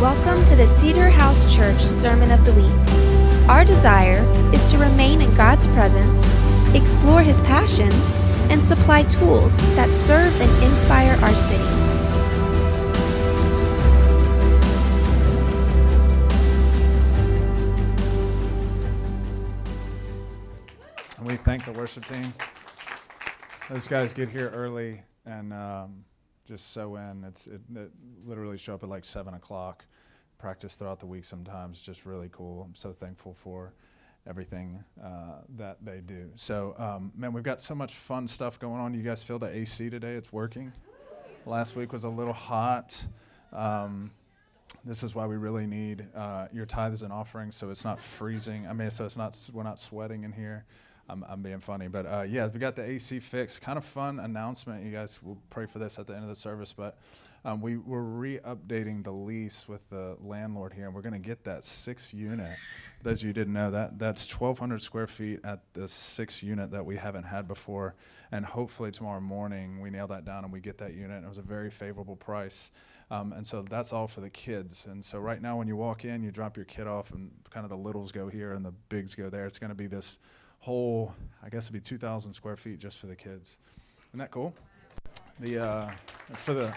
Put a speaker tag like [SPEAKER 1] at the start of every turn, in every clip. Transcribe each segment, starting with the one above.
[SPEAKER 1] Welcome to the Cedar House Church Sermon of the Week. Our desire is to remain in God's presence, explore His passions, and supply tools that serve and inspire our city.
[SPEAKER 2] And we thank the worship team. Those guys get here early and um, just sew in. It's it, it literally show up at like seven o'clock. Practice throughout the week sometimes. Just really cool. I'm so thankful for everything uh, that they do. So, um, man, we've got so much fun stuff going on. You guys feel the AC today? It's working. Last week was a little hot. Um, this is why we really need uh, your tithes and offerings, so it's not freezing. I mean, so it's not we're not sweating in here. I'm, I'm being funny, but uh, yeah, we got the AC fixed. Kind of fun announcement. You guys will pray for this at the end of the service, but um, we we're re-updating the lease with the landlord here, and we're going to get that six unit. Those of you didn't know that that's 1,200 square feet at the six unit that we haven't had before, and hopefully tomorrow morning we nail that down and we get that unit. It was a very favorable price. Um, and so that's all for the kids. And so right now, when you walk in, you drop your kid off, and kind of the littles go here and the bigs go there. It's going to be this whole, I guess it'd be 2,000 square feet just for the kids. Isn't that cool? The uh, for the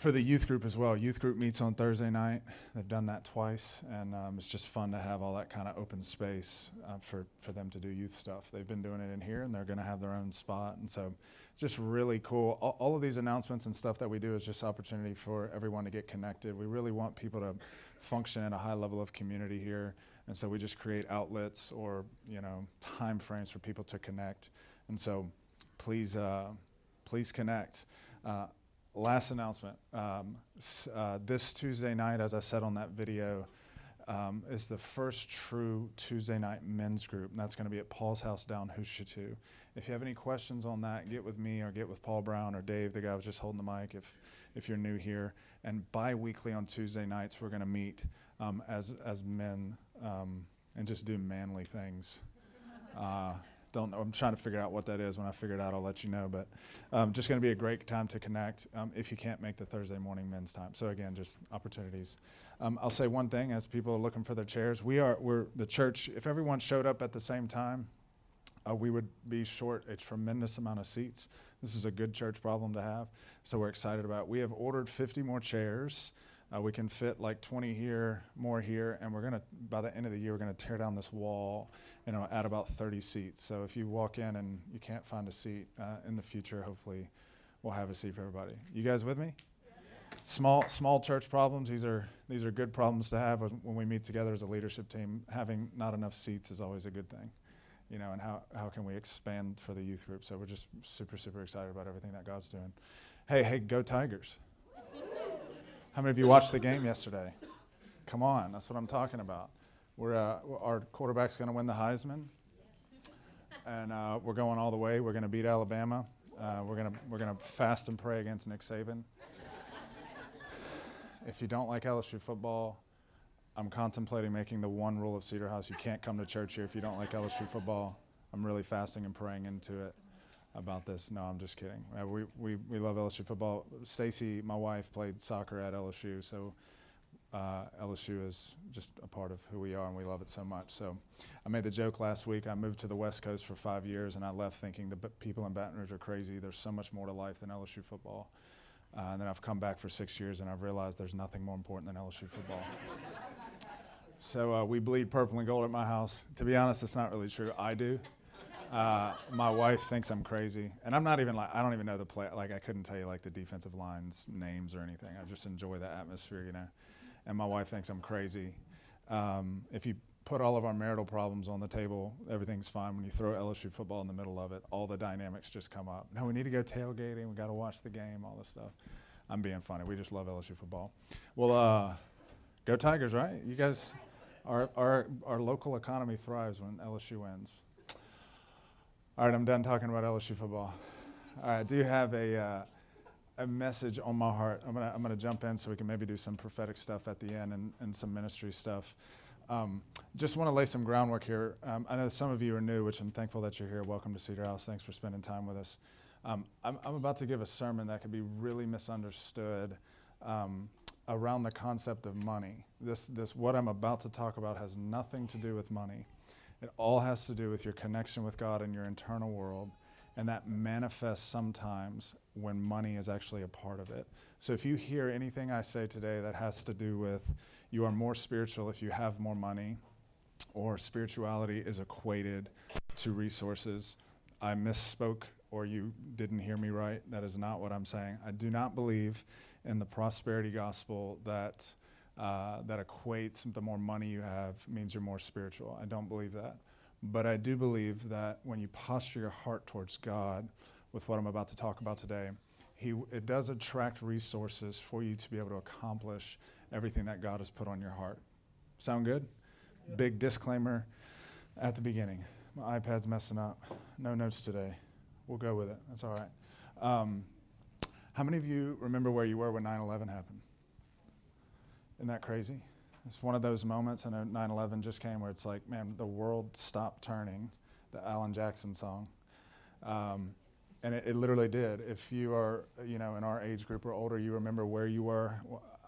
[SPEAKER 2] for the youth group as well. Youth group meets on Thursday night. They've done that twice, and um, it's just fun to have all that kind of open space uh, for for them to do youth stuff. They've been doing it in here, and they're going to have their own spot, and so just really cool. All, all of these announcements and stuff that we do is just opportunity for everyone to get connected. We really want people to function in a high level of community here, and so we just create outlets or you know time frames for people to connect. And so please uh, please connect. Uh, last announcement. Um, uh, this Tuesday night, as I said on that video, um, is the first true Tuesday night men's group, and that's going to be at Paul's house down Hushatu. If you have any questions on that, get with me or get with Paul Brown or Dave, the guy was just holding the mic. If if you're new here, and bi-weekly on Tuesday nights, we're going to meet um, as as men um, and just do manly things. Uh, don't know. I'm trying to figure out what that is. When I figure it out, I'll let you know. But um, just going to be a great time to connect um, if you can't make the Thursday morning men's time. So again, just opportunities. Um, I'll say one thing as people are looking for their chairs. We are we're the church. If everyone showed up at the same time, uh, we would be short a tremendous amount of seats. This is a good church problem to have. So we're excited about. It. We have ordered 50 more chairs. Uh, we can fit like 20 here, more here, and we're gonna by the end of the year we're gonna tear down this wall, you know, add about 30 seats. So if you walk in and you can't find a seat uh, in the future, hopefully we'll have a seat for everybody. You guys with me? Small small church problems. These are these are good problems to have when we meet together as a leadership team. Having not enough seats is always a good thing, you know. And how how can we expand for the youth group? So we're just super super excited about everything that God's doing. Hey hey, go Tigers! How many of you watched the game yesterday? Come on, that's what I'm talking about. We're, uh, our quarterback's going to win the Heisman, and uh, we're going all the way. We're going to beat Alabama. Uh, we're going we're to fast and pray against Nick Saban. if you don't like LSU football, I'm contemplating making the one rule of Cedar House: you can't come to church here if you don't like LSU football. I'm really fasting and praying into it about this. No, I'm just kidding. Uh, we, we, we love LSU football. Stacy, my wife, played soccer at LSU, so uh, LSU is just a part of who we are, and we love it so much. So I made the joke last week. I moved to the West Coast for five years, and I left thinking the b- people in Baton Rouge are crazy. There's so much more to life than LSU football. Uh, and then I've come back for six years, and I've realized there's nothing more important than LSU football. so uh, we bleed purple and gold at my house. To be honest, it's not really true. I do. Uh, my wife thinks I'm crazy, and I'm not even like I don't even know the play. Like I couldn't tell you like the defensive lines names or anything. I just enjoy the atmosphere, you know. And my wife thinks I'm crazy. Um, if you put all of our marital problems on the table, everything's fine. When you throw LSU football in the middle of it, all the dynamics just come up. No, we need to go tailgating. We got to watch the game. All this stuff. I'm being funny. We just love LSU football. Well, uh, go Tigers, right? You guys, our our our local economy thrives when LSU wins. All right, I'm done talking about LSU football. All right, I do have a, uh, a message on my heart. I'm gonna, I'm gonna jump in so we can maybe do some prophetic stuff at the end and, and some ministry stuff. Um, just want to lay some groundwork here. Um, I know some of you are new, which I'm thankful that you're here. Welcome to Cedar House. Thanks for spending time with us. Um, I'm, I'm about to give a sermon that could be really misunderstood um, around the concept of money. This, this, what I'm about to talk about has nothing to do with money. It all has to do with your connection with God and your internal world, and that manifests sometimes when money is actually a part of it. So if you hear anything I say today that has to do with you are more spiritual if you have more money, or spirituality is equated to resources, I misspoke or you didn't hear me right. That is not what I'm saying. I do not believe in the prosperity gospel that uh, that equates the more money you have means you're more spiritual. I don't believe that. But I do believe that when you posture your heart towards God with what I'm about to talk about today, he, it does attract resources for you to be able to accomplish everything that God has put on your heart. Sound good? Yeah. Big disclaimer at the beginning. My iPad's messing up. No notes today. We'll go with it. That's all right. Um, how many of you remember where you were when 9 11 happened? Isn't that crazy? It's one of those moments, I know 9 11 just came where it's like, man, the world stopped turning, the Alan Jackson song. Um, and it, it, literally did. If you are, you know, in our age group or older, you remember where you were.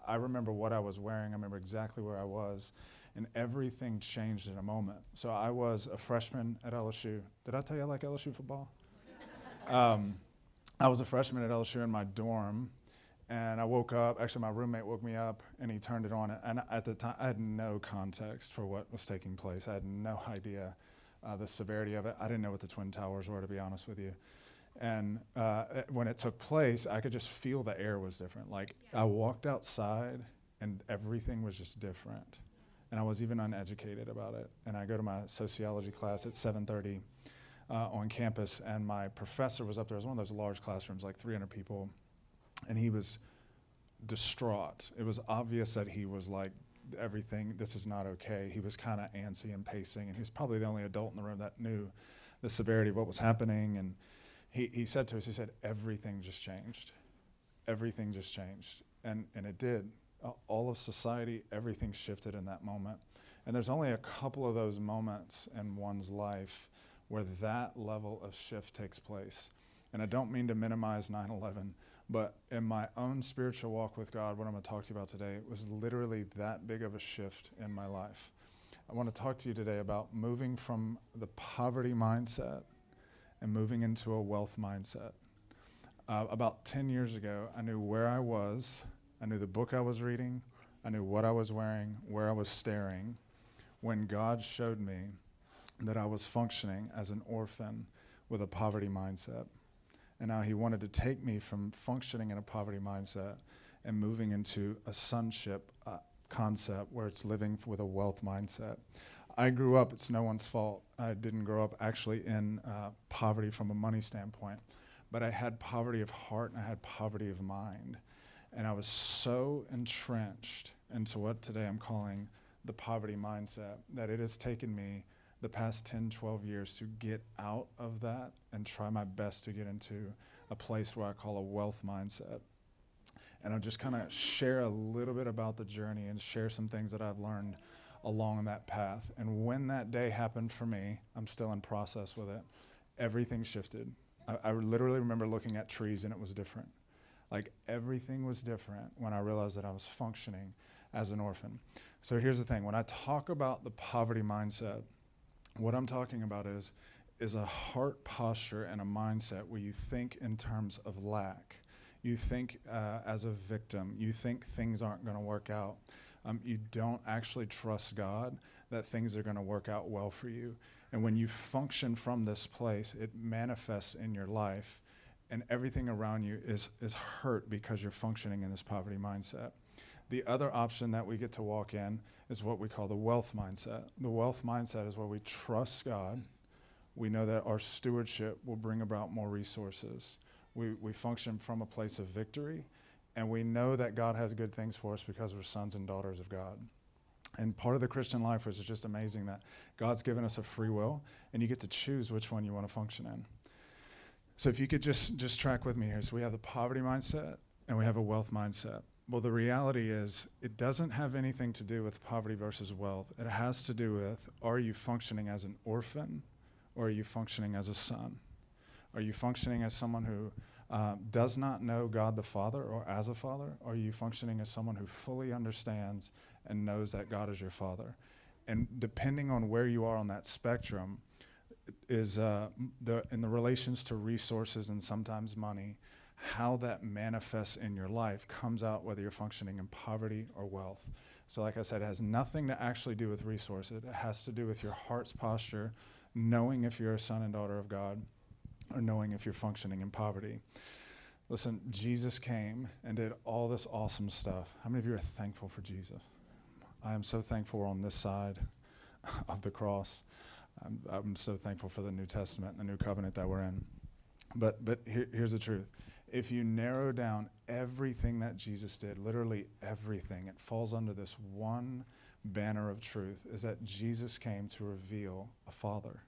[SPEAKER 2] I remember what I was wearing. I remember exactly where I was. And everything changed in a moment. So I was a freshman at LSU. Did I tell you I like LSU football? um, I was a freshman at LSU in my dorm and I woke up. Actually, my roommate woke me up, and he turned it on. And at the time, I had no context for what was taking place. I had no idea uh, the severity of it. I didn't know what the twin towers were, to be honest with you. And uh, when it took place, I could just feel the air was different. Like yeah. I walked outside, and everything was just different. And I was even uneducated about it. And I go to my sociology class at 7:30 uh, on campus, and my professor was up there. It was one of those large classrooms, like 300 people and he was distraught. It was obvious that he was like, everything, this is not okay. He was kind of antsy and pacing, and he was probably the only adult in the room that knew the severity of what was happening. And he, he said to us, he said, everything just changed. Everything just changed. And, and it did. All of society, everything shifted in that moment. And there's only a couple of those moments in one's life where that level of shift takes place. And I don't mean to minimize 9 11 but in my own spiritual walk with God, what I'm going to talk to you about today was literally that big of a shift in my life. I want to talk to you today about moving from the poverty mindset and moving into a wealth mindset. Uh, about 10 years ago, I knew where I was, I knew the book I was reading, I knew what I was wearing, where I was staring, when God showed me that I was functioning as an orphan with a poverty mindset and now he wanted to take me from functioning in a poverty mindset and moving into a sonship uh, concept where it's living with a wealth mindset. I grew up, it's no one's fault. I didn't grow up actually in uh, poverty from a money standpoint, but I had poverty of heart and I had poverty of mind. And I was so entrenched into what today I'm calling the poverty mindset that it has taken me the past 10, 12 years to get out of that and try my best to get into a place where I call a wealth mindset. And I'll just kind of share a little bit about the journey and share some things that I've learned along that path. And when that day happened for me, I'm still in process with it, everything shifted. I, I literally remember looking at trees and it was different. Like everything was different when I realized that I was functioning as an orphan. So here's the thing when I talk about the poverty mindset, what I'm talking about is is a heart posture and a mindset where you think in terms of lack. You think uh, as a victim. You think things aren't going to work out. Um, you don't actually trust God that things are going to work out well for you. And when you function from this place, it manifests in your life, and everything around you is, is hurt because you're functioning in this poverty mindset. The other option that we get to walk in is what we call the wealth mindset. The wealth mindset is where we trust God. We know that our stewardship will bring about more resources. We, we function from a place of victory, and we know that God has good things for us because we're sons and daughters of God. And part of the Christian life is just amazing that God's given us a free will, and you get to choose which one you want to function in. So if you could just just track with me here. So we have the poverty mindset and we have a wealth mindset. Well, the reality is, it doesn't have anything to do with poverty versus wealth. It has to do with are you functioning as an orphan or are you functioning as a son? Are you functioning as someone who um, does not know God the Father or as a father? Or are you functioning as someone who fully understands and knows that God is your father? And depending on where you are on that spectrum, is uh, the in the relations to resources and sometimes money, how that manifests in your life comes out whether you're functioning in poverty or wealth. So, like I said, it has nothing to actually do with resources. It has to do with your heart's posture, knowing if you're a son and daughter of God, or knowing if you're functioning in poverty. Listen, Jesus came and did all this awesome stuff. How many of you are thankful for Jesus? I am so thankful we're on this side of the cross. I'm, I'm so thankful for the New Testament and the New Covenant that we're in. But, but here, here's the truth. If you narrow down everything that Jesus did, literally everything, it falls under this one banner of truth is that Jesus came to reveal a Father.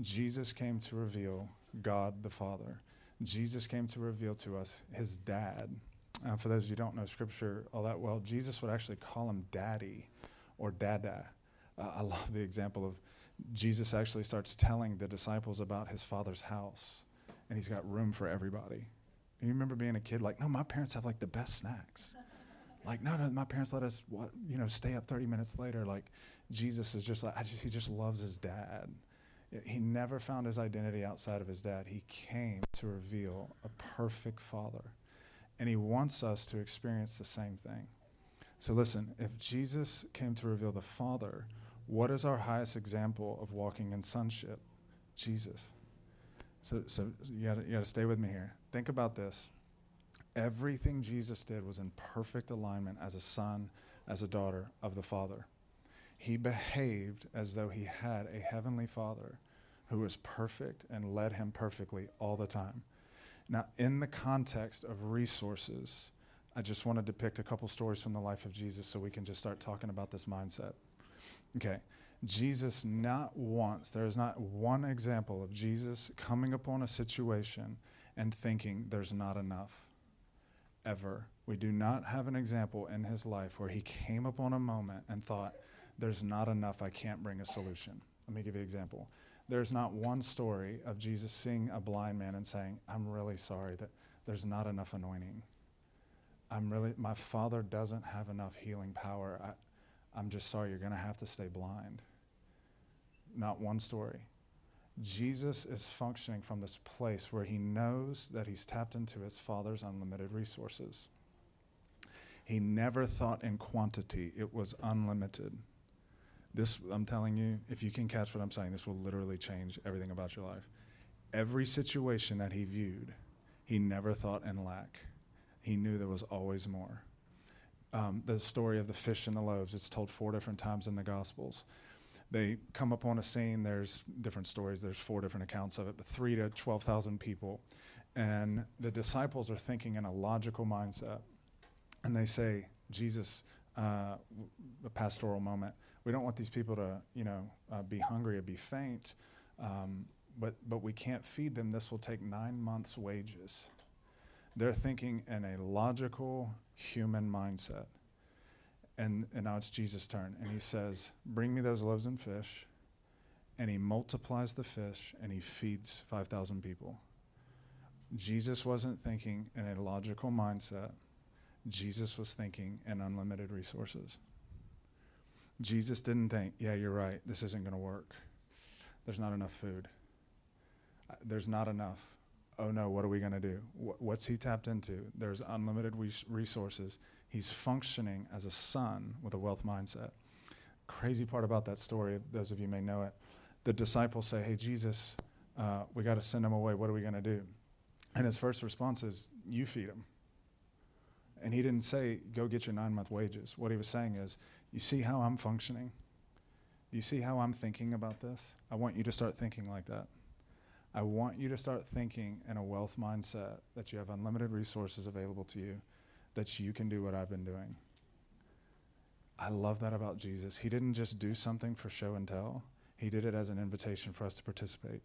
[SPEAKER 2] Jesus came to reveal God the Father. Jesus came to reveal to us his dad. Uh, for those of you who don't know Scripture all that well, Jesus would actually call him daddy or dada. Uh, I love the example of Jesus actually starts telling the disciples about his father's house, and he's got room for everybody. You remember being a kid, like, no, my parents have like the best snacks. Like, no, no, my parents let us, what, you know, stay up 30 minutes later. Like, Jesus is just like, just, he just loves his dad. He never found his identity outside of his dad. He came to reveal a perfect father. And he wants us to experience the same thing. So, listen, if Jesus came to reveal the Father, what is our highest example of walking in sonship? Jesus. So, so you got you to stay with me here. Think about this. Everything Jesus did was in perfect alignment as a son, as a daughter of the Father. He behaved as though he had a heavenly Father who was perfect and led him perfectly all the time. Now, in the context of resources, I just want to depict a couple stories from the life of Jesus so we can just start talking about this mindset. Okay. Jesus, not once, there is not one example of Jesus coming upon a situation and thinking there's not enough. Ever. We do not have an example in his life where he came upon a moment and thought, there's not enough, I can't bring a solution. Let me give you an example. There's not one story of Jesus seeing a blind man and saying, I'm really sorry that there's not enough anointing. I'm really, my father doesn't have enough healing power. I, I'm just sorry, you're going to have to stay blind. Not one story. Jesus is functioning from this place where he knows that he's tapped into his father's unlimited resources. He never thought in quantity, it was unlimited. This, I'm telling you, if you can catch what I'm saying, this will literally change everything about your life. Every situation that he viewed, he never thought in lack. He knew there was always more. Um, the story of the fish and the loaves, it's told four different times in the Gospels. They come upon a scene, there's different stories, there's four different accounts of it, but three to 12,000 people. And the disciples are thinking in a logical mindset. And they say, Jesus, uh, a pastoral moment, we don't want these people to, you know, uh, be hungry or be faint, um, but, but we can't feed them. This will take nine months' wages. They're thinking in a logical human mindset. And, and now it's Jesus' turn. And he says, Bring me those loaves and fish. And he multiplies the fish and he feeds 5,000 people. Jesus wasn't thinking in a logical mindset, Jesus was thinking in unlimited resources. Jesus didn't think, yeah, you're right, this isn't going to work. There's not enough food. Uh, there's not enough. Oh no, what are we going to do? What's he tapped into? There's unlimited resources. He's functioning as a son with a wealth mindset. Crazy part about that story, those of you may know it, the disciples say, hey, Jesus, uh, we got to send him away. What are we going to do? And his first response is, you feed him. And he didn't say, go get your nine month wages. What he was saying is, you see how I'm functioning? You see how I'm thinking about this? I want you to start thinking like that. I want you to start thinking in a wealth mindset that you have unlimited resources available to you, that you can do what I've been doing. I love that about Jesus. He didn't just do something for show and tell, He did it as an invitation for us to participate.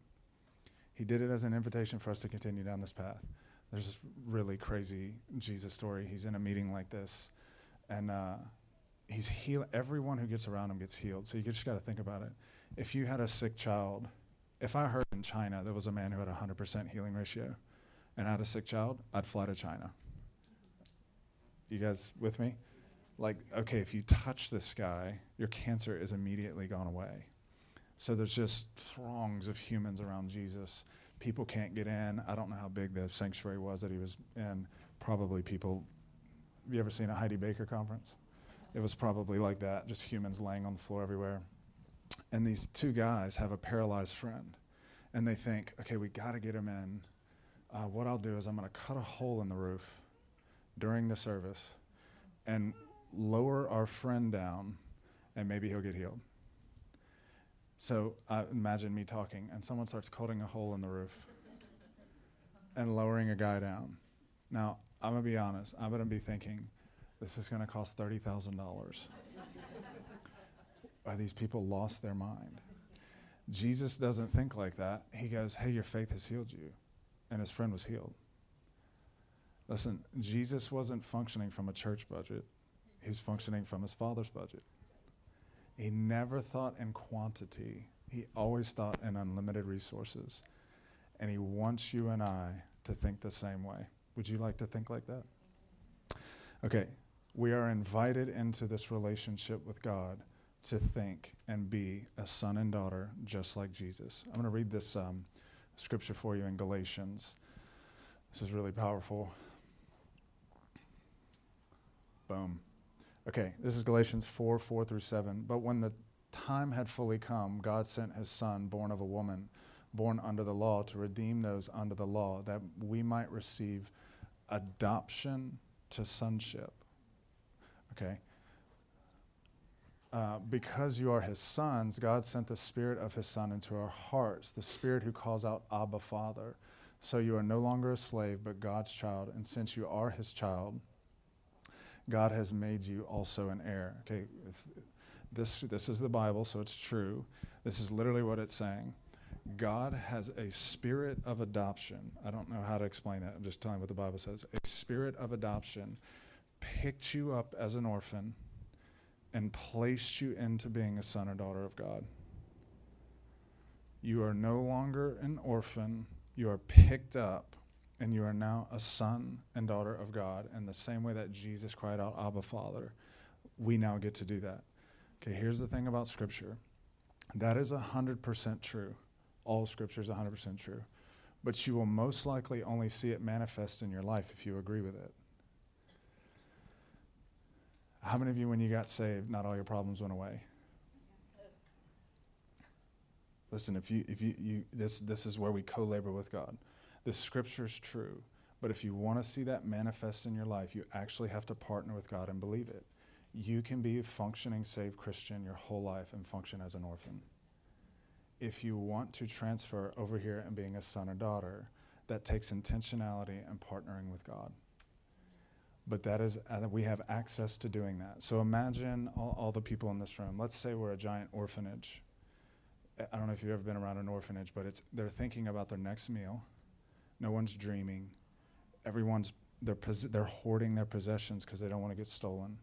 [SPEAKER 2] He did it as an invitation for us to continue down this path. There's this really crazy Jesus story. He's in a meeting like this, and uh, he's heal everyone who gets around him gets healed. So you just got to think about it. If you had a sick child, if I heard in China there was a man who had a 100% healing ratio, and I had a sick child, I'd fly to China. You guys with me? Like, okay, if you touch this guy, your cancer is immediately gone away. So there's just throngs of humans around Jesus. People can't get in. I don't know how big the sanctuary was that he was in. Probably people. Have you ever seen a Heidi Baker conference? It was probably like that, just humans laying on the floor everywhere. And these two guys have a paralyzed friend. And they think, okay, we got to get him in. Uh, what I'll do is I'm going to cut a hole in the roof during the service and lower our friend down, and maybe he'll get healed. So uh, imagine me talking, and someone starts cutting a hole in the roof and lowering a guy down. Now, I'm going to be honest. I'm going to be thinking, this is going to cost $30,000. Are these people lost their mind? Jesus doesn't think like that. He goes, Hey, your faith has healed you. And his friend was healed. Listen, Jesus wasn't functioning from a church budget, he's functioning from his father's budget. He never thought in quantity, he always thought in unlimited resources. And he wants you and I to think the same way. Would you like to think like that? Okay, we are invited into this relationship with God to think and be a son and daughter just like Jesus. I'm going to read this um, scripture for you in Galatians. This is really powerful. Boom. Okay, this is Galatians 4 4 through 7. But when the time had fully come, God sent his son, born of a woman, born under the law, to redeem those under the law, that we might receive adoption to sonship. Okay? Uh, because you are his sons, God sent the Spirit of his Son into our hearts, the Spirit who calls out, Abba, Father. So you are no longer a slave, but God's child. And since you are his child, God has made you also an heir. Okay, this, this is the Bible, so it's true. This is literally what it's saying. God has a spirit of adoption. I don't know how to explain that. I'm just telling what the Bible says. A spirit of adoption picked you up as an orphan and placed you into being a son or daughter of God. You are no longer an orphan. You are picked up and you are now a son and daughter of God. And the same way that Jesus cried out, Abba, Father, we now get to do that. Okay, here's the thing about Scripture that is 100% true. All Scripture is 100% true. But you will most likely only see it manifest in your life if you agree with it. How many of you, when you got saved, not all your problems went away? Listen, if you, if you, you this, this is where we co labor with God. The scripture is true. But if you want to see that manifest in your life, you actually have to partner with God and believe it. You can be a functioning saved Christian your whole life and function as an orphan. If you want to transfer over here and being a son or daughter, that takes intentionality and partnering with God. But that is, uh, we have access to doing that. So imagine all, all the people in this room. Let's say we're a giant orphanage. I don't know if you've ever been around an orphanage, but it's, they're thinking about their next meal no one's dreaming. Everyone's they're they're hoarding their possessions because they don't want to get stolen.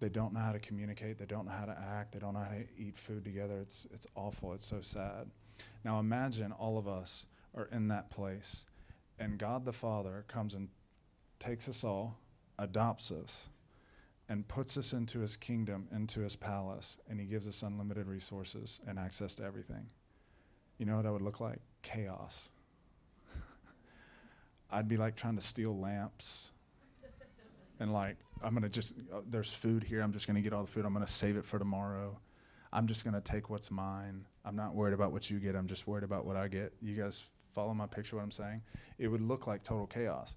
[SPEAKER 2] They don't know how to communicate. They don't know how to act. They don't know how to eat food together. It's it's awful. It's so sad. Now imagine all of us are in that place, and God the Father comes and takes us all, adopts us, and puts us into His kingdom, into His palace, and He gives us unlimited resources and access to everything. You know what that would look like? Chaos. I'd be like trying to steal lamps. And like, I'm going to just, uh, there's food here. I'm just going to get all the food. I'm going to save it for tomorrow. I'm just going to take what's mine. I'm not worried about what you get. I'm just worried about what I get. You guys follow my picture, what I'm saying? It would look like total chaos.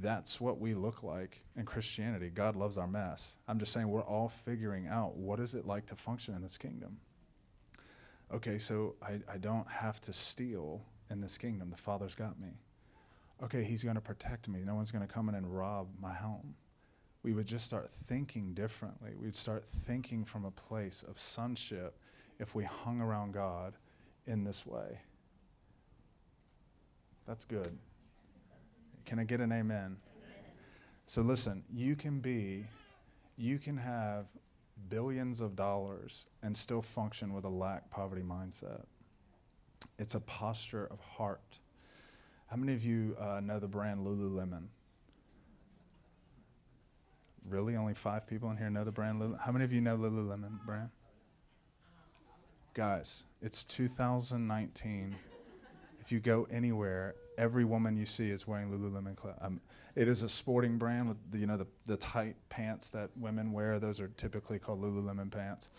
[SPEAKER 2] That's what we look like in Christianity. God loves our mess. I'm just saying we're all figuring out what is it like to function in this kingdom. Okay, so I, I don't have to steal in this kingdom. The Father's got me okay, he's going to protect me. No one's going to come in and rob my home. We would just start thinking differently. We'd start thinking from a place of sonship if we hung around God in this way. That's good. Can I get an amen? amen? So listen, you can be, you can have billions of dollars and still function with a lack poverty mindset. It's a posture of heart How many of you uh, know the brand Lululemon? Really? Only five people in here know the brand? How many of you know Lululemon brand? Guys, it's 2019. If you go anywhere, every woman you see is wearing Lululemon clothes. Um, it is a sporting brand with the, you know the, the tight pants that women wear. Those are typically called Lululemon pants.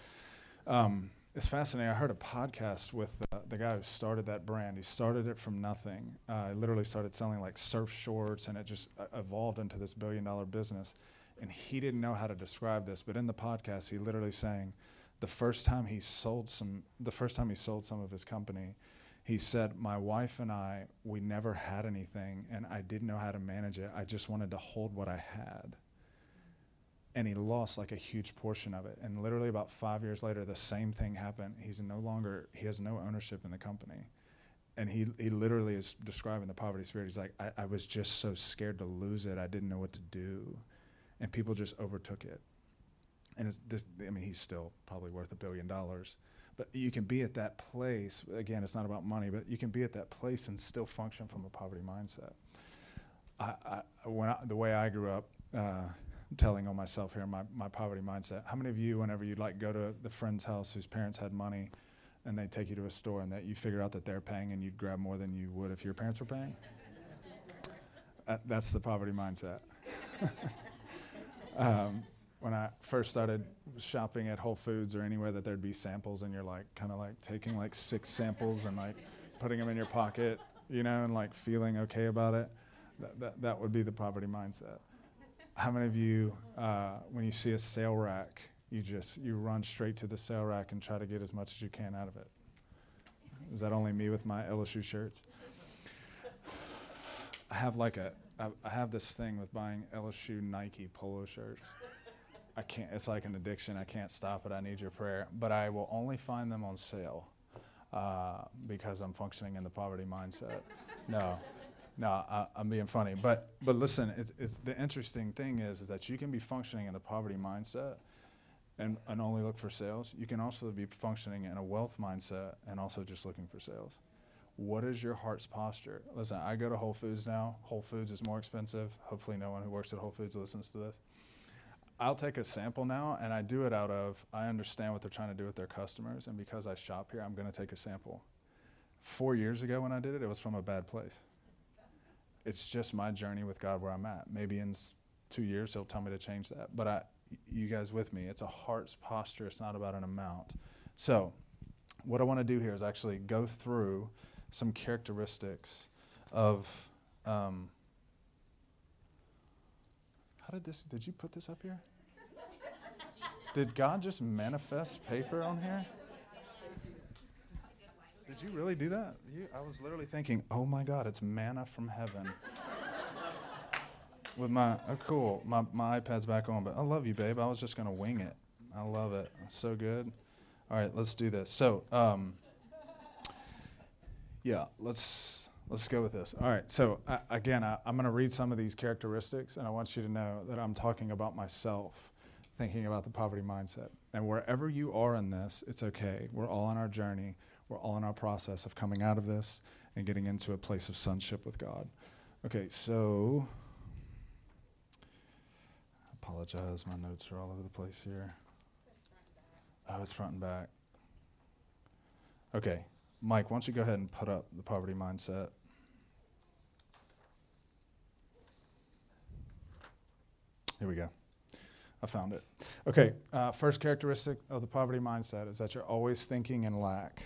[SPEAKER 2] Um, it's fascinating. I heard a podcast with uh, the guy who started that brand. He started it from nothing. Uh, literally started selling like surf shorts, and it just uh, evolved into this billion dollar business. And he didn't know how to describe this, but in the podcast, he literally saying, the first time he sold some, the first time he sold some of his company, he said, My wife and I, we never had anything, and I didn't know how to manage it. I just wanted to hold what I had. And he lost like a huge portion of it. And literally about five years later, the same thing happened. He's no longer, he has no ownership in the company. And he, he literally is describing the poverty spirit. He's like, I, I was just so scared to lose it. I didn't know what to do. And people just overtook it. And it's this, I mean, he's still probably worth a billion dollars but you can be at that place. Again, it's not about money, but you can be at that place and still function from a poverty mindset. I, I, when I, the way I grew up, uh, telling on myself here, my, my poverty mindset. How many of you, whenever you'd like go to the friend's house whose parents had money, and they take you to a store and that you figure out that they're paying and you'd grab more than you would if your parents were paying? that, that's the poverty mindset. um, when I first started shopping at Whole Foods or anywhere that there'd be samples, and you're like kind of like taking like six samples and like putting them in your pocket, you know, and like feeling okay about it. That, that, that would be the poverty mindset. How many of you, uh, when you see a sale rack, you just you run straight to the sale rack and try to get as much as you can out of it? Is that only me with my LSU shirts? I have like a I have this thing with buying LSU Nike polo shirts. I can't. It's like an addiction. I can't stop it. I need your prayer. But I will only find them on sale uh, because I'm functioning in the poverty mindset. no, no, I, am being funny. But but listen, it's, it's the interesting thing is is that you can be functioning in the poverty mindset and, and only look for sales. You can also be functioning in a wealth mindset and also just looking for sales. What is your heart's posture? Listen, I go to Whole Foods now. Whole Foods is more expensive. Hopefully, no one who works at Whole Foods listens to this. I'll take a sample now, and I do it out of I understand what they're trying to do with their customers, and because I shop here, I'm going to take a sample. Four years ago, when I did it, it was from a bad place. It's just my journey with God where I'm at. Maybe in two years, He'll tell me to change that. But I, you guys with me? It's a heart's posture. It's not about an amount. So, what I want to do here is actually go through some characteristics of. Um, how did this, did you put this up here? Did God just manifest paper on here? Did you really do that? You, I was literally thinking, oh my God, it's manna from heaven. With my, oh cool, my, my iPad's back on, but I love you, babe. I was just going to wing it. I love it. It's so good. All right, let's do this. So, um, yeah, let's Let's go with this. All right. So, again, I, I'm going to read some of these characteristics, and I want you to know that I'm talking about myself, thinking about the poverty mindset. And wherever you are in this, it's okay. We're all on our journey, we're all in our process of coming out of this and getting into a place of sonship with God. Okay, so. I apologize. My notes are all over the place here. Oh, it's front and back. Okay. Mike, why don't you go ahead and put up the poverty mindset? Here we go. I found it. Okay, uh, first characteristic of the poverty mindset is that you're always thinking in lack.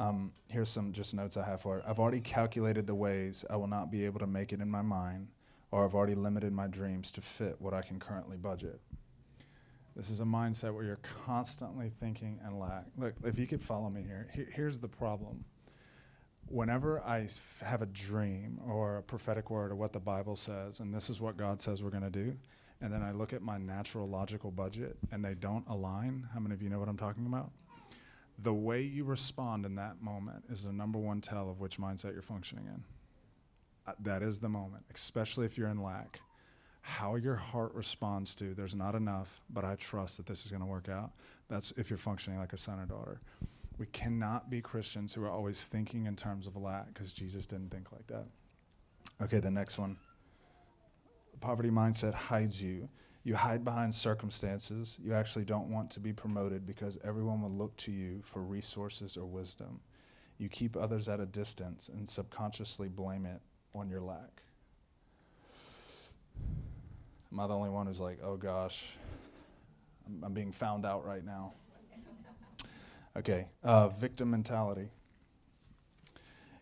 [SPEAKER 2] Um, here's some just notes I have for it. I've already calculated the ways I will not be able to make it in my mind, or I've already limited my dreams to fit what I can currently budget. This is a mindset where you're constantly thinking and lack. Look, if you could follow me here, here's the problem. Whenever I have a dream or a prophetic word or what the Bible says, and this is what God says we're going to do, and then I look at my natural logical budget and they don't align, how many of you know what I'm talking about? The way you respond in that moment is the number one tell of which mindset you're functioning in. Uh, that is the moment, especially if you're in lack how your heart responds to there's not enough, but I trust that this is going to work out. That's if you're functioning like a son or daughter. We cannot be Christians who are always thinking in terms of lack because Jesus didn't think like that. Okay, the next one. Poverty mindset hides you. You hide behind circumstances. You actually don't want to be promoted because everyone will look to you for resources or wisdom. You keep others at a distance and subconsciously blame it on your lack. Am I the only one who's like, oh gosh, I'm, I'm being found out right now? Okay, uh, victim mentality.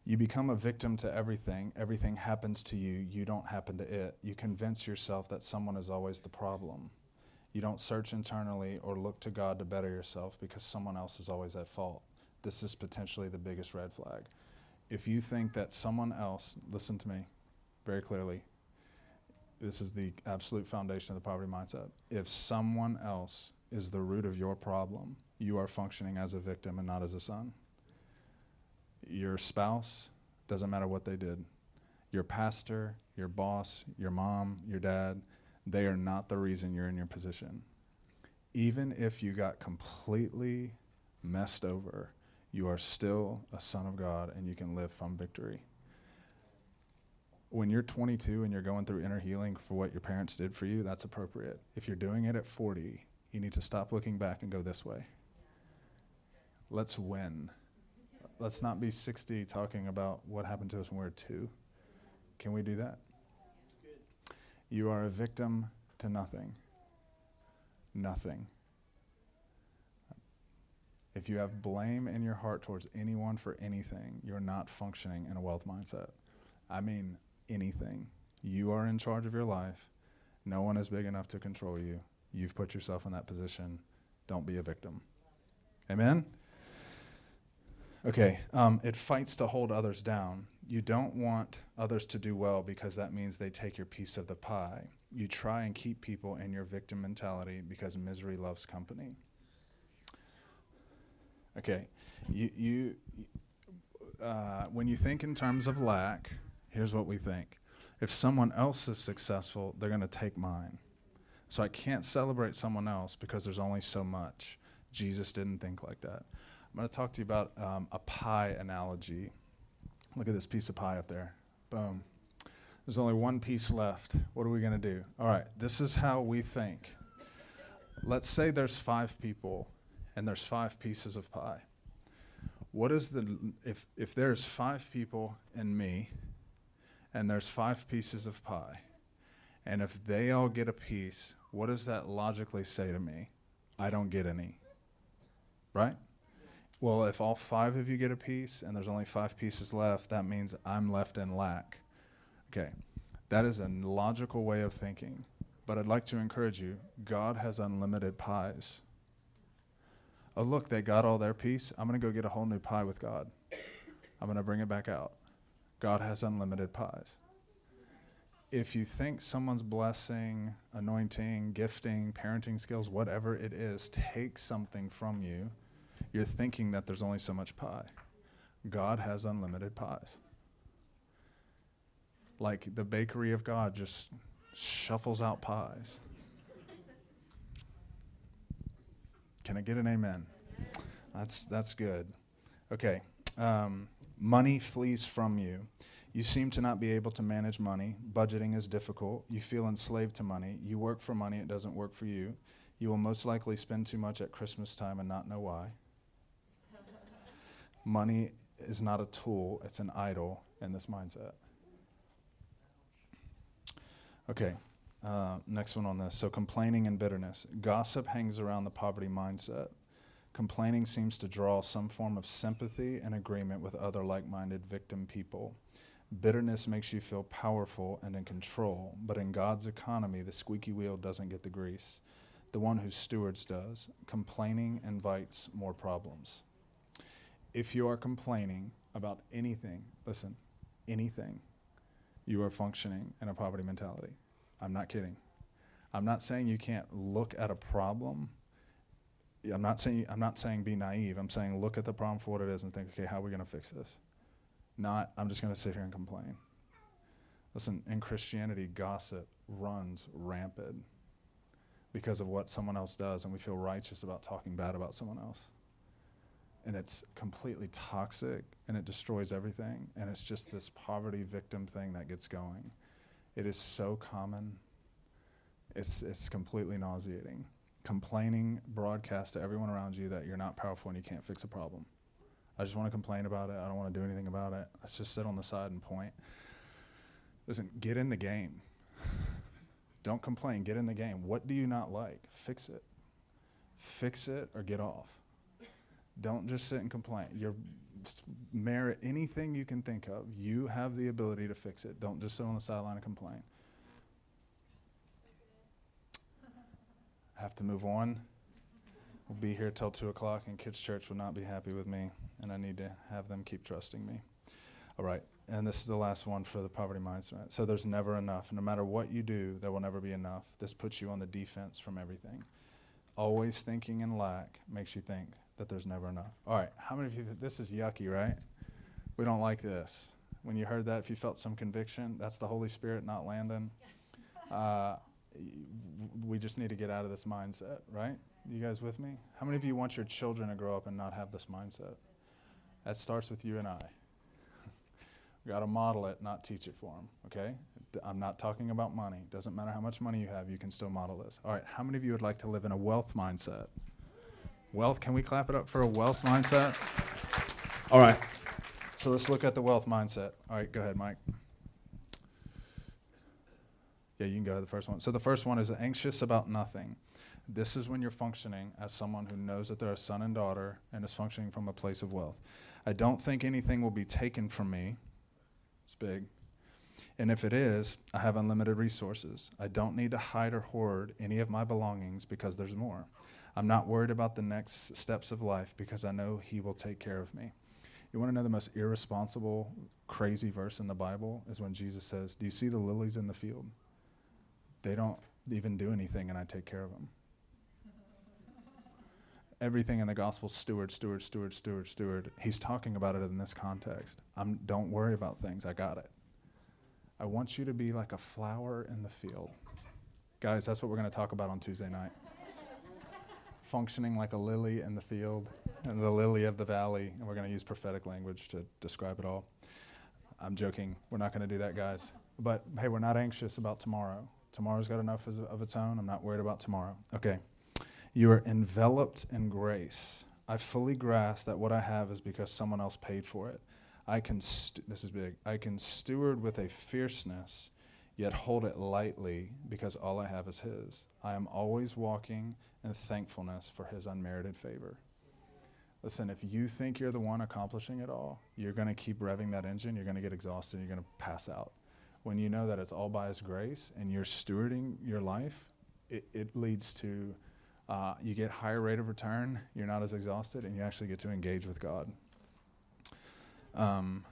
[SPEAKER 2] You become a victim to everything. Everything happens to you. You don't happen to it. You convince yourself that someone is always the problem. You don't search internally or look to God to better yourself because someone else is always at fault. This is potentially the biggest red flag. If you think that someone else, listen to me very clearly, this is the absolute foundation of the poverty mindset. If someone else is the root of your problem, you are functioning as a victim and not as a son your spouse, doesn't matter what they did, your pastor, your boss, your mom, your dad, they are not the reason you're in your position. Even if you got completely messed over, you are still a son of God and you can live from victory. When you're 22 and you're going through inner healing for what your parents did for you, that's appropriate. If you're doing it at 40, you need to stop looking back and go this way. Let's win let's not be 60 talking about what happened to us when we were two. Can we do that? You are a victim to nothing. Nothing. If you have blame in your heart towards anyone for anything, you're not functioning in a wealth mindset. I mean, anything. You are in charge of your life. No one is big enough to control you. You've put yourself in that position. Don't be a victim. Amen? Okay, um, it fights to hold others down. You don't want others to do well because that means they take your piece of the pie. You try and keep people in your victim mentality because misery loves company. Okay, you, you uh, when you think in terms of lack, here's what we think. If someone else is successful, they're going to take mine. So I can't celebrate someone else because there's only so much. Jesus didn't think like that. I'm going to talk to you about um, a pie analogy. Look at this piece of pie up there. Boom. There's only one piece left. What are we going to do? All right, this is how we think. Let's say there's five people and there's five pieces of pie. What is the, if, if there's five people and me, and there's five pieces of pie, and if they all get a piece, what does that logically say to me? I don't get any. Right? Well, if all five of you get a piece and there's only five pieces left, that means I'm left in lack. Okay, that is a logical way of thinking. But I'd like to encourage you God has unlimited pies. Oh, look, they got all their piece. I'm going to go get a whole new pie with God. I'm going to bring it back out. God has unlimited pies. If you think someone's blessing, anointing, gifting, parenting skills, whatever it is, takes something from you, you're thinking that there's only so much pie. God has unlimited pies. Like the bakery of God just shuffles out pies. Can I get an amen? That's that's good. Okay. Um, money flees from you. You seem to not be able to manage money. Budgeting is difficult. You feel enslaved to money. You work for money, it doesn't work for you. You will most likely spend too much at Christmas time and not know why. Money is not a tool, it's an idol in this mindset. Okay, uh, next one on this. So, complaining and bitterness. Gossip hangs around the poverty mindset. Complaining seems to draw some form of sympathy and agreement with other like minded victim people. Bitterness makes you feel powerful and in control, but in God's economy, the squeaky wheel doesn't get the grease. The one who stewards does. Complaining invites more problems if you are complaining about anything, listen, anything, you are functioning in a poverty mentality. I'm not kidding. I'm not saying you can't look at a problem. I'm not saying I'm not saying be naive. I'm saying look at the problem for what it is and think, okay, how are we going to fix this? Not I'm just going to sit here and complain. Listen, in Christianity, gossip runs rampant because of what someone else does, and we feel righteous about talking bad about someone else and it's completely toxic and it destroys everything. And it's just this poverty victim thing that gets going. It is so common. It's, it's completely nauseating. Complaining broadcast to everyone around you that you're not powerful and you can't fix a problem. I just want to complain about it. I don't want to do anything about it. Let's just sit on the side and point. Listen, get in the game. Don't complain. Get in the game. What do you not like? Fix it. Fix it or get off. Don't just sit and complain. You merit anything you can think of. You have the ability to fix it. Don't just sit on the sideline and complain. I have to move on. We'll be here till 2 o'clock, and Kids Church will not be happy with me, and I need to have them keep trusting me. All right, and this is the last one for the poverty mindset. So there's never enough. No matter what you do, there will never be enough. This puts you on the defense from everything. Always thinking in lack makes you think that there's never enough. All right, how many of you, this is yucky, right? We don't like this. When you heard that, if you felt some conviction, that's the Holy Spirit, not Landon. Uh, we just need to get out of this mindset, right? You guys with me? How many of you want your children to grow up and not have this mindset? That starts with you and I. we got to model it, not teach it for them, okay? I'm not talking about money. Doesn't matter how much money you have, you can still model this. All right, how many of you would like to live in a wealth mindset? Wealth, can we clap it up for a wealth mindset? All right, so let's look at the wealth mindset. All right, go ahead, Mike. Yeah, you can go to the first one. So the first one is anxious about nothing. This is when you're functioning as someone who knows that they're a son and daughter and is functioning from a place of wealth. I don't think anything will be taken from me. It's big. And if it is, I have unlimited resources. I don't need to hide or hoard any of my belongings because there's more. I'm not worried about the next steps of life because I know He will take care of me. You want to know the most irresponsible, crazy verse in the Bible is when Jesus says, Do you see the lilies in the field? They don't even do anything, and I take care of them. Everything in the gospel, steward, steward, steward, steward, steward. He's talking about it in this context. I'm, don't worry about things. I got it. I want you to be like a flower in the field. Guys, that's what we're going to talk about on Tuesday night. Functioning like a lily in the field and the lily of the valley. And we're going to use prophetic language to describe it all. I'm joking. We're not going to do that, guys. But hey, we're not anxious about tomorrow. Tomorrow's got enough of its own. I'm not worried about tomorrow. Okay. You are enveloped in grace. I fully grasp that what I have is because someone else paid for it. I can, st- this is big, I can steward with a fierceness, yet hold it lightly because all I have is His. I am always walking in thankfulness for His unmerited favor. Listen, if you think you're the one accomplishing it all, you're going to keep revving that engine, you're going to get exhausted, you're going to pass out. When you know that it's all by His grace and you're stewarding your life, it, it leads to uh, you get higher rate of return, you're not as exhausted, and you actually get to engage with God. Um,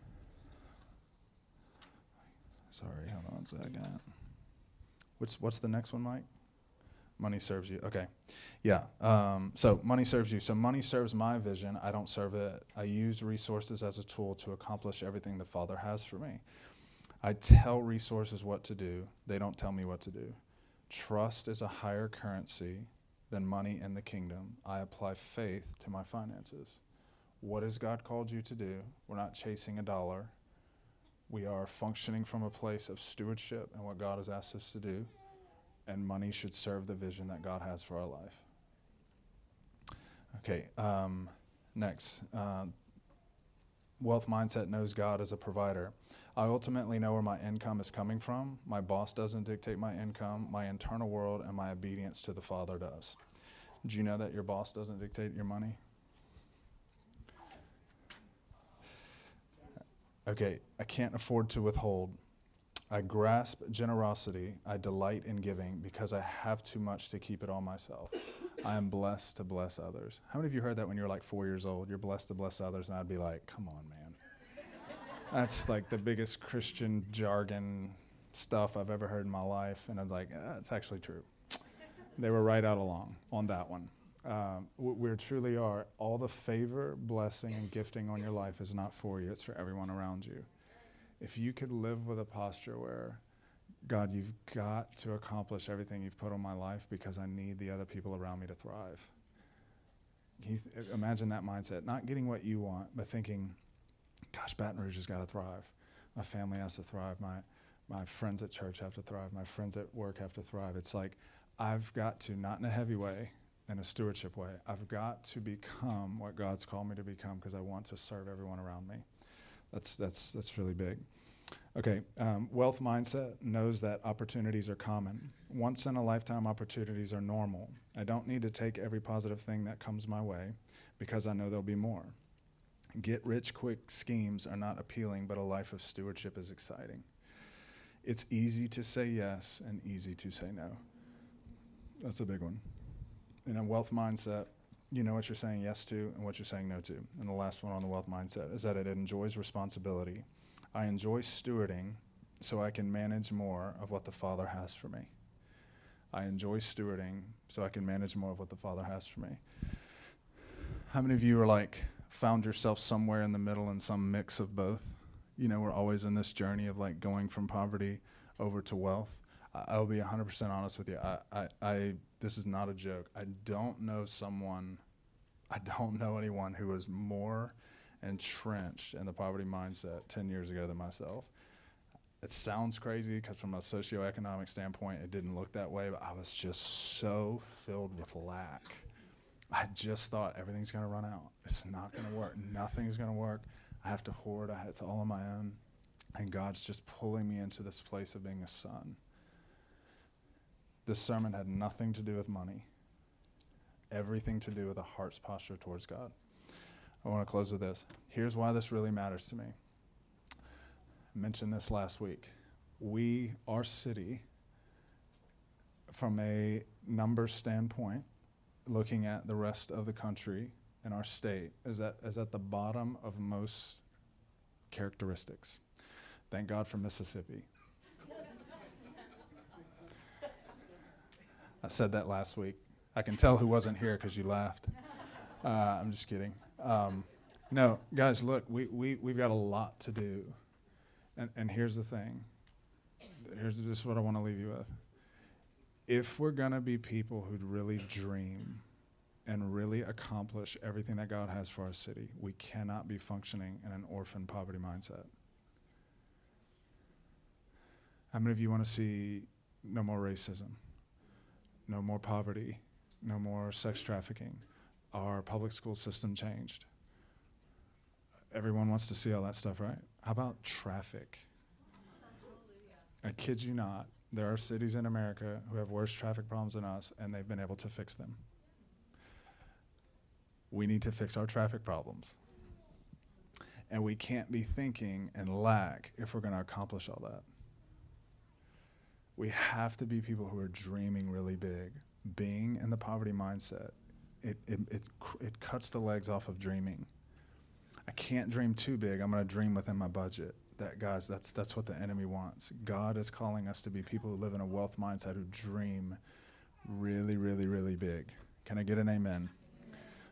[SPEAKER 2] sorry, hold on a second. What's what's the next one, Mike? Money serves you. Okay, yeah. Um, so money serves you. So money serves my vision. I don't serve it. I use resources as a tool to accomplish everything the Father has for me. I tell resources what to do. They don't tell me what to do. Trust is a higher currency than money in the kingdom. I apply faith to my finances. What has God called you to do? We're not chasing a dollar. We are functioning from a place of stewardship and what God has asked us to do. And money should serve the vision that God has for our life. Okay, um, next. Uh, wealth mindset knows God as a provider. I ultimately know where my income is coming from. My boss doesn't dictate my income, my internal world and my obedience to the Father does. Do you know that your boss doesn't dictate your money? Okay, I can't afford to withhold. I grasp generosity. I delight in giving because I have too much to keep it all myself. I am blessed to bless others. How many of you heard that when you were like four years old? You're blessed to bless others, and I'd be like, come on, man. That's like the biggest Christian jargon stuff I've ever heard in my life. And I'm like, ah, it's actually true. they were right out along on that one. Um, we truly are. All the favor, blessing, and gifting on your life is not for you, it's for everyone around you. If you could live with a posture where, God, you've got to accomplish everything you've put on my life because I need the other people around me to thrive. Can you th- imagine that mindset? Not getting what you want, but thinking, gosh, Baton Rouge has got to thrive. My family has to thrive. My, my friends at church have to thrive. My friends at work have to thrive. It's like, I've got to, not in a heavy way, in a stewardship way, I've got to become what God's called me to become because I want to serve everyone around me. That's, that's, that's really big. Okay, um, wealth mindset knows that opportunities are common. Once in a lifetime opportunities are normal. I don't need to take every positive thing that comes my way because I know there'll be more. Get rich quick schemes are not appealing, but a life of stewardship is exciting. It's easy to say yes and easy to say no. That's a big one. In a wealth mindset, you know what you're saying yes to and what you're saying no to. And the last one on the wealth mindset is that it enjoys responsibility I enjoy stewarding so I can manage more of what the Father has for me. I enjoy stewarding so I can manage more of what the Father has for me. How many of you are like, found yourself somewhere in the middle in some mix of both? You know, we're always in this journey of like going from poverty over to wealth. I, will be 100% honest with you. I, I, I, this is not a joke. I don't know someone, I don't know anyone who is more entrenched in the poverty mindset 10 years ago than myself. It sounds crazy because, from a socioeconomic standpoint, it didn't look that way, but I was just so filled with lack. I just thought everything's going to run out. It's not going to work. Nothing's going to work. I have to hoard. I, it's all on my own. And God's just pulling me into this place of being a son. This sermon had nothing to do with money, everything to do with a heart's posture towards God. I want to close with this. Here's why this really matters to me. I mentioned this last week. We, our city, from a number standpoint, looking at the rest of the country and our state, is at, is at the bottom of most characteristics. Thank God for Mississippi. I said that last week. I can tell who wasn't here because you laughed. Uh, I'm just kidding. Um, no, guys, look, we, we, we've got a lot to do. And, and here's the thing here's just what I want to leave you with. If we're going to be people who really dream and really accomplish everything that God has for our city, we cannot be functioning in an orphan poverty mindset. How many of you want to see no more racism, no more poverty, no more sex trafficking? our public school system changed. Everyone wants to see all that stuff, right? How about traffic? I kid you not, there are cities in America who have worse traffic problems than us, and they've been able to fix them. We need to fix our traffic problems. And we can't be thinking and lack if we're going to accomplish all that. We have to be people who are dreaming really big, being in the poverty mindset, it, it, it, it cuts the legs off of dreaming. I can't dream too big. I'm going to dream within my budget. That guys, that's that's what the enemy wants. God is calling us to be people who live in a wealth mindset who dream really, really, really big. Can I get an amen?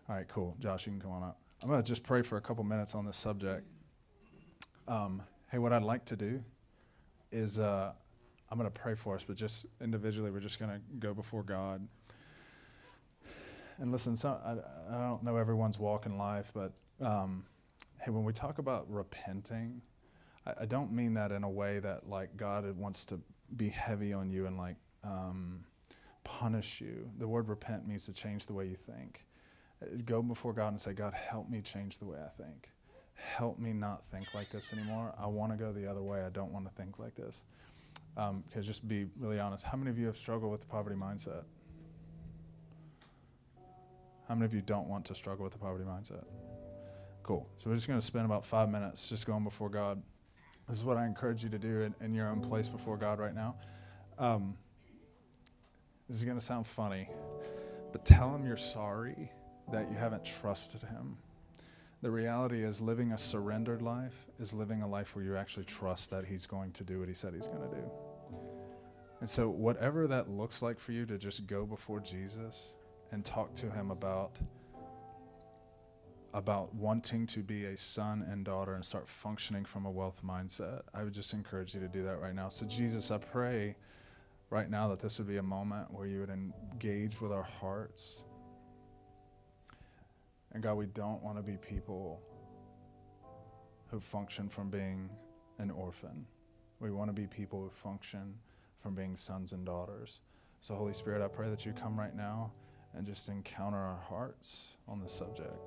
[SPEAKER 2] All right, cool. Josh, you can come on up. I'm going to just pray for a couple minutes on this subject. Um, hey, what I'd like to do is uh, I'm going to pray for us, but just individually, we're just going to go before God and listen, so I, I don't know everyone's walk in life, but um, hey, when we talk about repenting, I, I, don't mean that in a way that like God wants to be heavy on you and like um, punish you. The word repent means to change the way you think. Go before God and say, God, help me change the way I think. Help me not think like this anymore. I want to go the other way. I don't want to think like this. Because um, just be really honest, how many of you have struggled with the poverty mindset? How many of you don't want to struggle with the poverty mindset? Cool. So we're just going to spend about five minutes just going before God. This is what I encourage you to do in, in your own place before God right now. Um, this is going to sound funny, but tell Him you're sorry that you haven't trusted Him. The reality is, living a surrendered life is living a life where you actually trust that He's going to do what He said He's going to do. And so, whatever that looks like for you to just go before Jesus and talk to him about about wanting to be a son and daughter and start functioning from a wealth mindset. I would just encourage you to do that right now. So Jesus, I pray right now that this would be a moment where you would engage with our hearts. And God, we don't want to be people who function from being an orphan. We want to be people who function from being sons and daughters. So, Holy Spirit, I pray that you come right now and just encounter our hearts on this subject.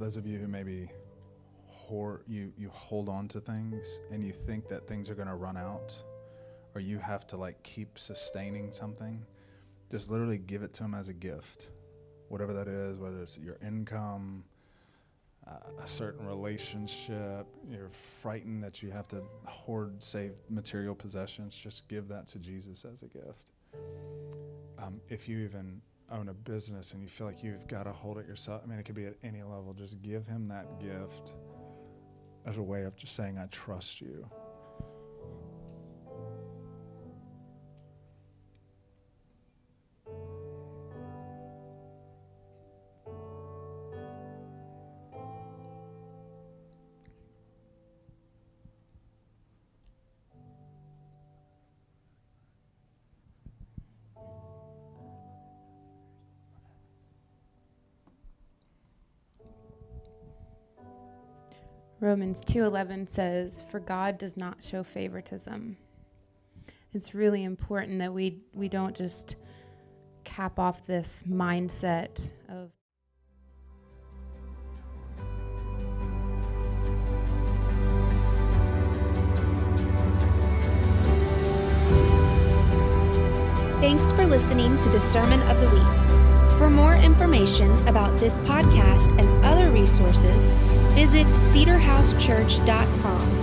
[SPEAKER 2] Those of you who maybe hoard, you, you hold on to things and you think that things are going to run out or you have to like keep sustaining something, just literally give it to them as a gift. Whatever that is, whether it's your income, uh, a certain relationship, you're frightened that you have to hoard, save material possessions, just give that to Jesus as a gift. Um, if you even own a business and you feel like you've got to hold it yourself, I mean, it could be at any level, just give him that gift as a way of just saying, I trust you.
[SPEAKER 3] Romans 2:11 says, "For God does not show favoritism." It's really important that we we don't just cap off this mindset of
[SPEAKER 1] Thanks for listening to the Sermon of the Week. For more information about this podcast and other resources, visit cedarhousechurch.com.